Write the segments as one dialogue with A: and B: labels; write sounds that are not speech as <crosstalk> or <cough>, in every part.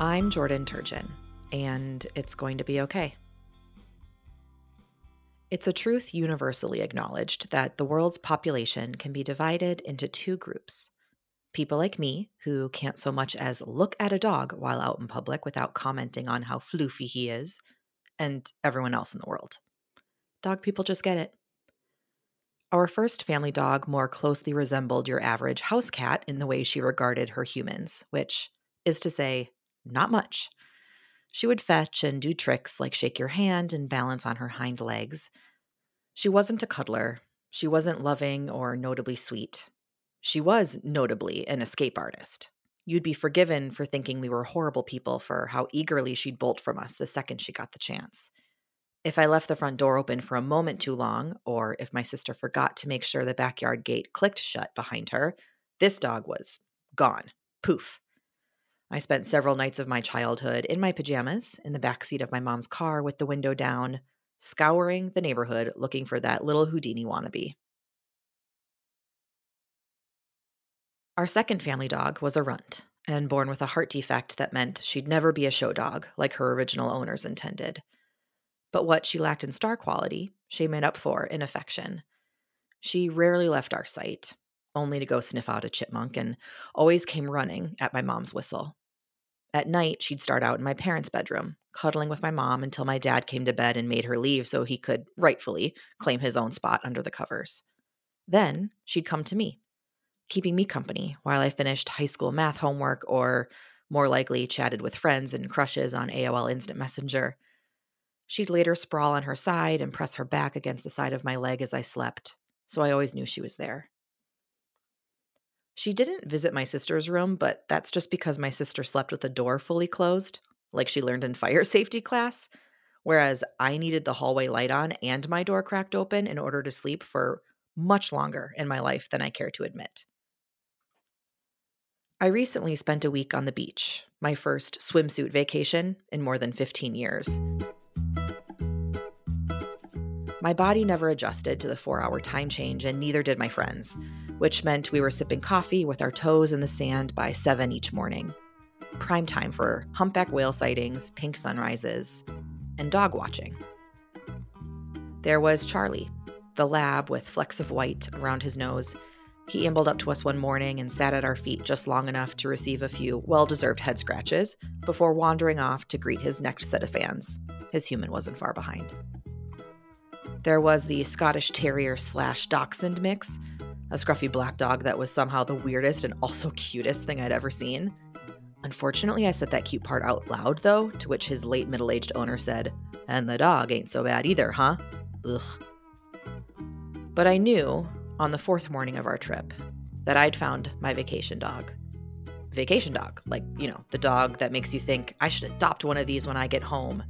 A: I'm Jordan Turgeon, and it's going to be okay. It's a truth universally acknowledged that the world's population can be divided into two groups people like me, who can't so much as look at a dog while out in public without commenting on how floofy he is, and everyone else in the world. Dog people just get it. Our first family dog more closely resembled your average house cat in the way she regarded her humans, which is to say, not much. She would fetch and do tricks like shake your hand and balance on her hind legs. She wasn't a cuddler. She wasn't loving or notably sweet. She was notably an escape artist. You'd be forgiven for thinking we were horrible people for how eagerly she'd bolt from us the second she got the chance. If I left the front door open for a moment too long, or if my sister forgot to make sure the backyard gate clicked shut behind her, this dog was gone. Poof. I spent several nights of my childhood in my pajamas in the back seat of my mom's car with the window down, scouring the neighborhood looking for that little Houdini wannabe. Our second family dog was a runt and born with a heart defect that meant she'd never be a show dog like her original owners intended. But what she lacked in star quality, she made up for in affection. She rarely left our sight, only to go sniff out a chipmunk, and always came running at my mom's whistle. At night, she'd start out in my parents' bedroom, cuddling with my mom until my dad came to bed and made her leave so he could, rightfully, claim his own spot under the covers. Then she'd come to me, keeping me company while I finished high school math homework or, more likely, chatted with friends and crushes on AOL Instant Messenger. She'd later sprawl on her side and press her back against the side of my leg as I slept, so I always knew she was there. She didn't visit my sister's room, but that's just because my sister slept with the door fully closed, like she learned in <laughs> fire safety class, whereas I needed the hallway light on and my door cracked open in order to sleep for much longer in my life than I care to admit. I recently spent a week on the beach, my first swimsuit vacation in more than 15 years. My body never adjusted to the four hour time change, and neither did my friends, which meant we were sipping coffee with our toes in the sand by seven each morning. Prime time for humpback whale sightings, pink sunrises, and dog watching. There was Charlie, the lab with flecks of white around his nose he ambled up to us one morning and sat at our feet just long enough to receive a few well deserved head scratches before wandering off to greet his next set of fans. His human wasn't far behind. There was the Scottish Terrier slash Dachshund mix, a scruffy black dog that was somehow the weirdest and also cutest thing I'd ever seen. Unfortunately, I said that cute part out loud, though, to which his late middle aged owner said, And the dog ain't so bad either, huh? Ugh. But I knew, on the fourth morning of our trip that I'd found my vacation dog. Vacation dog, like, you know, the dog that makes you think, I should adopt one of these when I get home.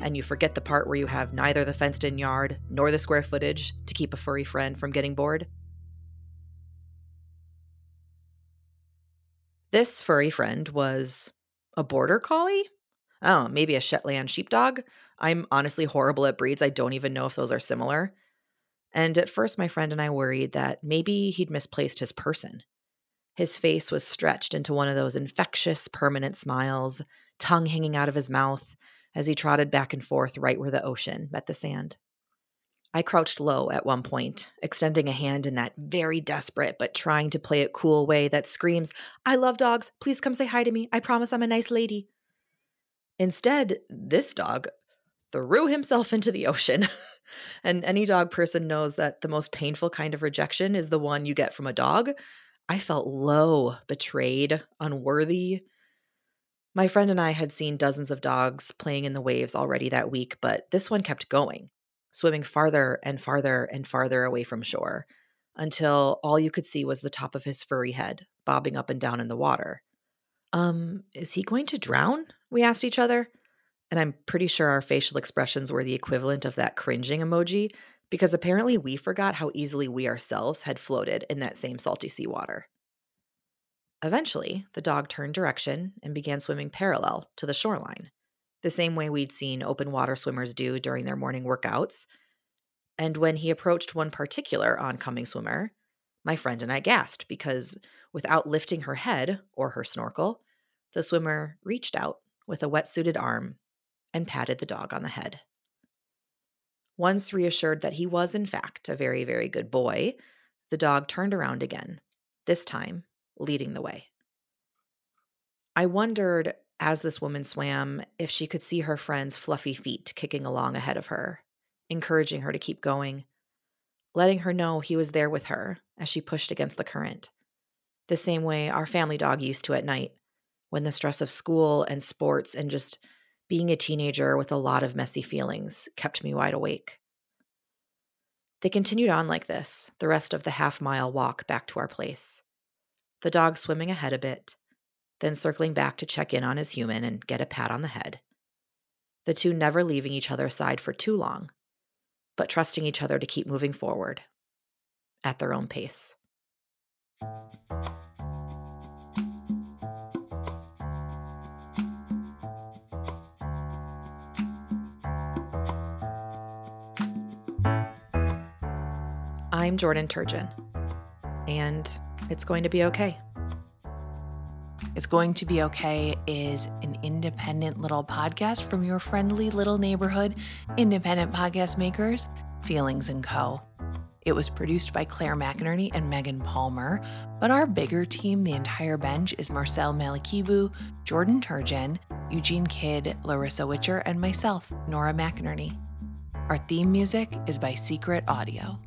A: And you forget the part where you have neither the fenced in yard nor the square footage to keep a furry friend from getting bored. This furry friend was a border collie? Oh, maybe a Shetland sheepdog? I'm honestly horrible at breeds. I don't even know if those are similar. And at first, my friend and I worried that maybe he'd misplaced his person. His face was stretched into one of those infectious, permanent smiles, tongue hanging out of his mouth as he trotted back and forth right where the ocean met the sand. I crouched low at one point, extending a hand in that very desperate but trying to play it cool way that screams, I love dogs. Please come say hi to me. I promise I'm a nice lady. Instead, this dog threw himself into the ocean. <laughs> and any dog person knows that the most painful kind of rejection is the one you get from a dog. I felt low, betrayed, unworthy. My friend and I had seen dozens of dogs playing in the waves already that week, but this one kept going, swimming farther and farther and farther away from shore until all you could see was the top of his furry head bobbing up and down in the water. Um, is he going to drown? We asked each other. And I'm pretty sure our facial expressions were the equivalent of that cringing emoji because apparently we forgot how easily we ourselves had floated in that same salty seawater. Eventually, the dog turned direction and began swimming parallel to the shoreline, the same way we'd seen open water swimmers do during their morning workouts. And when he approached one particular oncoming swimmer, my friend and I gasped because without lifting her head or her snorkel, the swimmer reached out with a wetsuited arm and patted the dog on the head. Once reassured that he was, in fact, a very, very good boy, the dog turned around again, this time leading the way. I wondered, as this woman swam, if she could see her friend's fluffy feet kicking along ahead of her, encouraging her to keep going, letting her know he was there with her as she pushed against the current, the same way our family dog used to at night, when the stress of school and sports and just being a teenager with a lot of messy feelings kept me wide awake. They continued on like this the rest of the half mile walk back to our place. The dog swimming ahead a bit, then circling back to check in on his human and get a pat on the head. The two never leaving each other's side for too long, but trusting each other to keep moving forward at their own pace. I'm Jordan Turgeon, and it's going to be okay.
B: It's Going to Be Okay is an independent little podcast from your friendly little neighborhood independent podcast makers, Feelings & Co. It was produced by Claire McInerny and Megan Palmer, but our bigger team, the entire bench, is Marcel Malekebu, Jordan Turgeon, Eugene Kidd, Larissa Witcher, and myself, Nora McInerny. Our theme music is by Secret Audio.